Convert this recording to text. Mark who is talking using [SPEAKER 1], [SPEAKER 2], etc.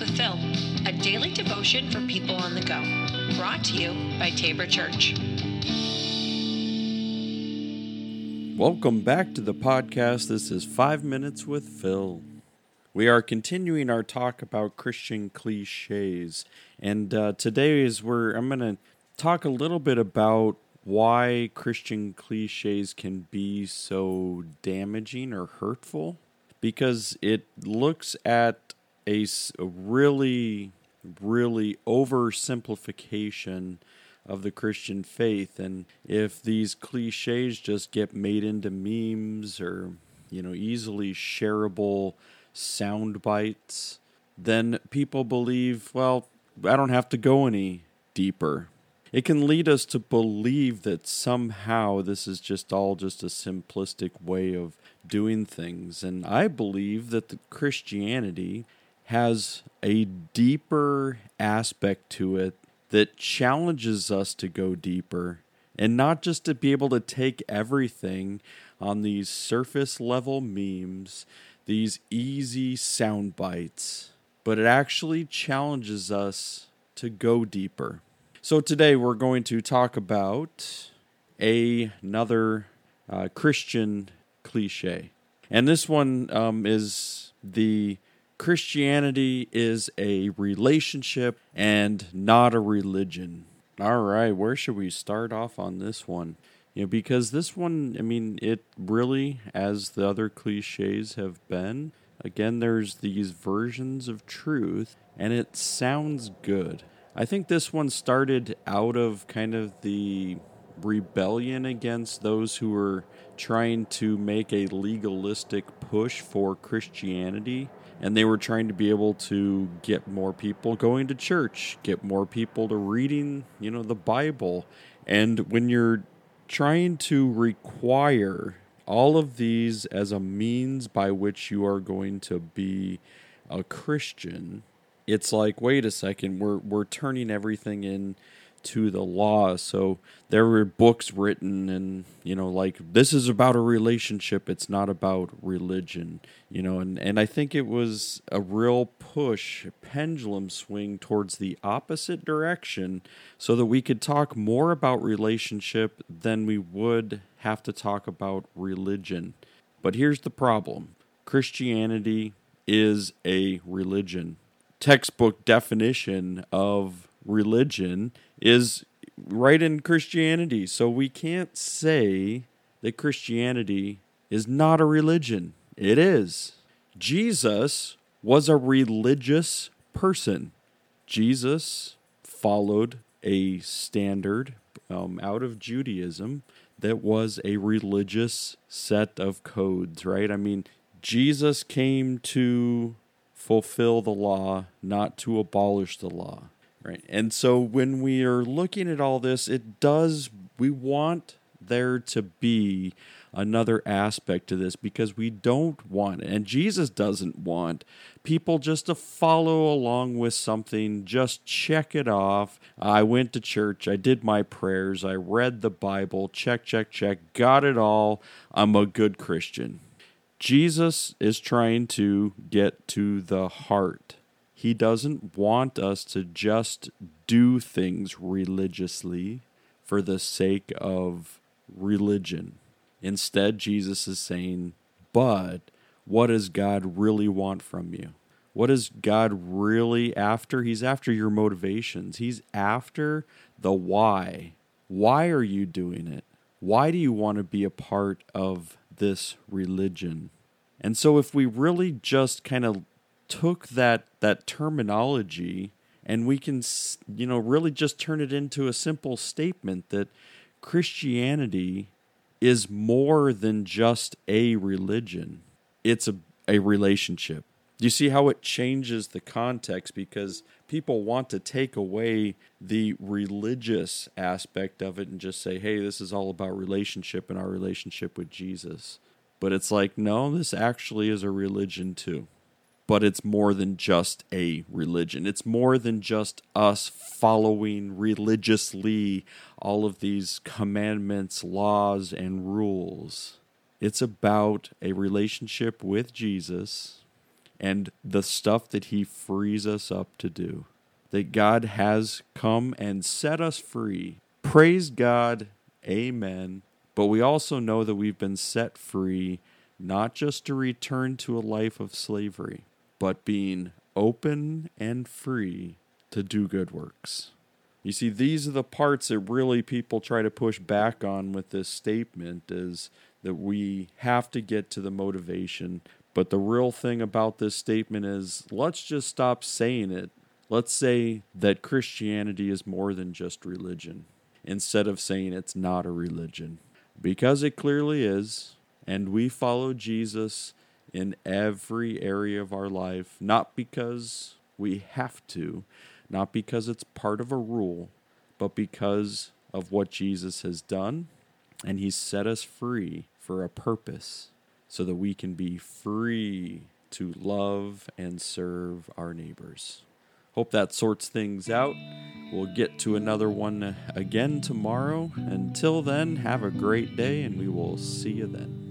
[SPEAKER 1] With Phil, a daily devotion for people on the go. Brought to you by Tabor Church.
[SPEAKER 2] Welcome back to the podcast. This is Five Minutes with Phil. We are continuing our talk about Christian cliches, and uh, today is where I'm going to talk a little bit about why Christian cliches can be so damaging or hurtful because it looks at a really, really oversimplification of the Christian faith. And if these cliches just get made into memes or, you know, easily shareable sound bites, then people believe, well, I don't have to go any deeper. It can lead us to believe that somehow this is just all just a simplistic way of doing things. And I believe that the Christianity has a deeper aspect to it that challenges us to go deeper and not just to be able to take everything on these surface level memes, these easy sound bites, but it actually challenges us to go deeper. So today we're going to talk about a, another uh, Christian cliche. And this one um, is the Christianity is a relationship and not a religion. All right, where should we start off on this one? You know, because this one, I mean, it really, as the other cliches have been, again, there's these versions of truth, and it sounds good. I think this one started out of kind of the rebellion against those who were trying to make a legalistic push for Christianity. And they were trying to be able to get more people going to church, get more people to reading, you know, the Bible. And when you're trying to require all of these as a means by which you are going to be a Christian, it's like, wait a second, we're we're turning everything in to the law. So there were books written and you know like this is about a relationship, it's not about religion, you know, and and I think it was a real push, pendulum swing towards the opposite direction so that we could talk more about relationship than we would have to talk about religion. But here's the problem. Christianity is a religion. Textbook definition of religion is right in Christianity. So we can't say that Christianity is not a religion. It is. Jesus was a religious person. Jesus followed a standard um, out of Judaism that was a religious set of codes, right? I mean, Jesus came to fulfill the law, not to abolish the law. Right. And so when we are looking at all this, it does, we want there to be another aspect to this because we don't want, and Jesus doesn't want people just to follow along with something, just check it off. I went to church, I did my prayers, I read the Bible, check, check, check, got it all. I'm a good Christian. Jesus is trying to get to the heart he doesn't want us to just do things religiously for the sake of religion. Instead, Jesus is saying, but what does God really want from you? What is God really after? He's after your motivations. He's after the why. Why are you doing it? Why do you want to be a part of this religion? And so, if we really just kind of took that that terminology and we can you know really just turn it into a simple statement that Christianity is more than just a religion. It's a, a relationship. Do you see how it changes the context? Because people want to take away the religious aspect of it and just say, hey, this is all about relationship and our relationship with Jesus. But it's like, no, this actually is a religion too but it's more than just a religion. It's more than just us following religiously all of these commandments, laws, and rules. It's about a relationship with Jesus and the stuff that He frees us up to do. That God has come and set us free. Praise God. Amen. But we also know that we've been set free not just to return to a life of slavery, but being open and free to do good works. You see, these are the parts that really people try to push back on with this statement is that we have to get to the motivation. But the real thing about this statement is let's just stop saying it. Let's say that Christianity is more than just religion instead of saying it's not a religion. Because it clearly is, and we follow Jesus in every area of our life, not because we have to, not because it's part of a rule, but because of what Jesus has done, and He's set us free for a purpose so that we can be free to love and serve our neighbors. Hope that sorts things out. We'll get to another one again tomorrow. Until then, have a great day, and we will see you then.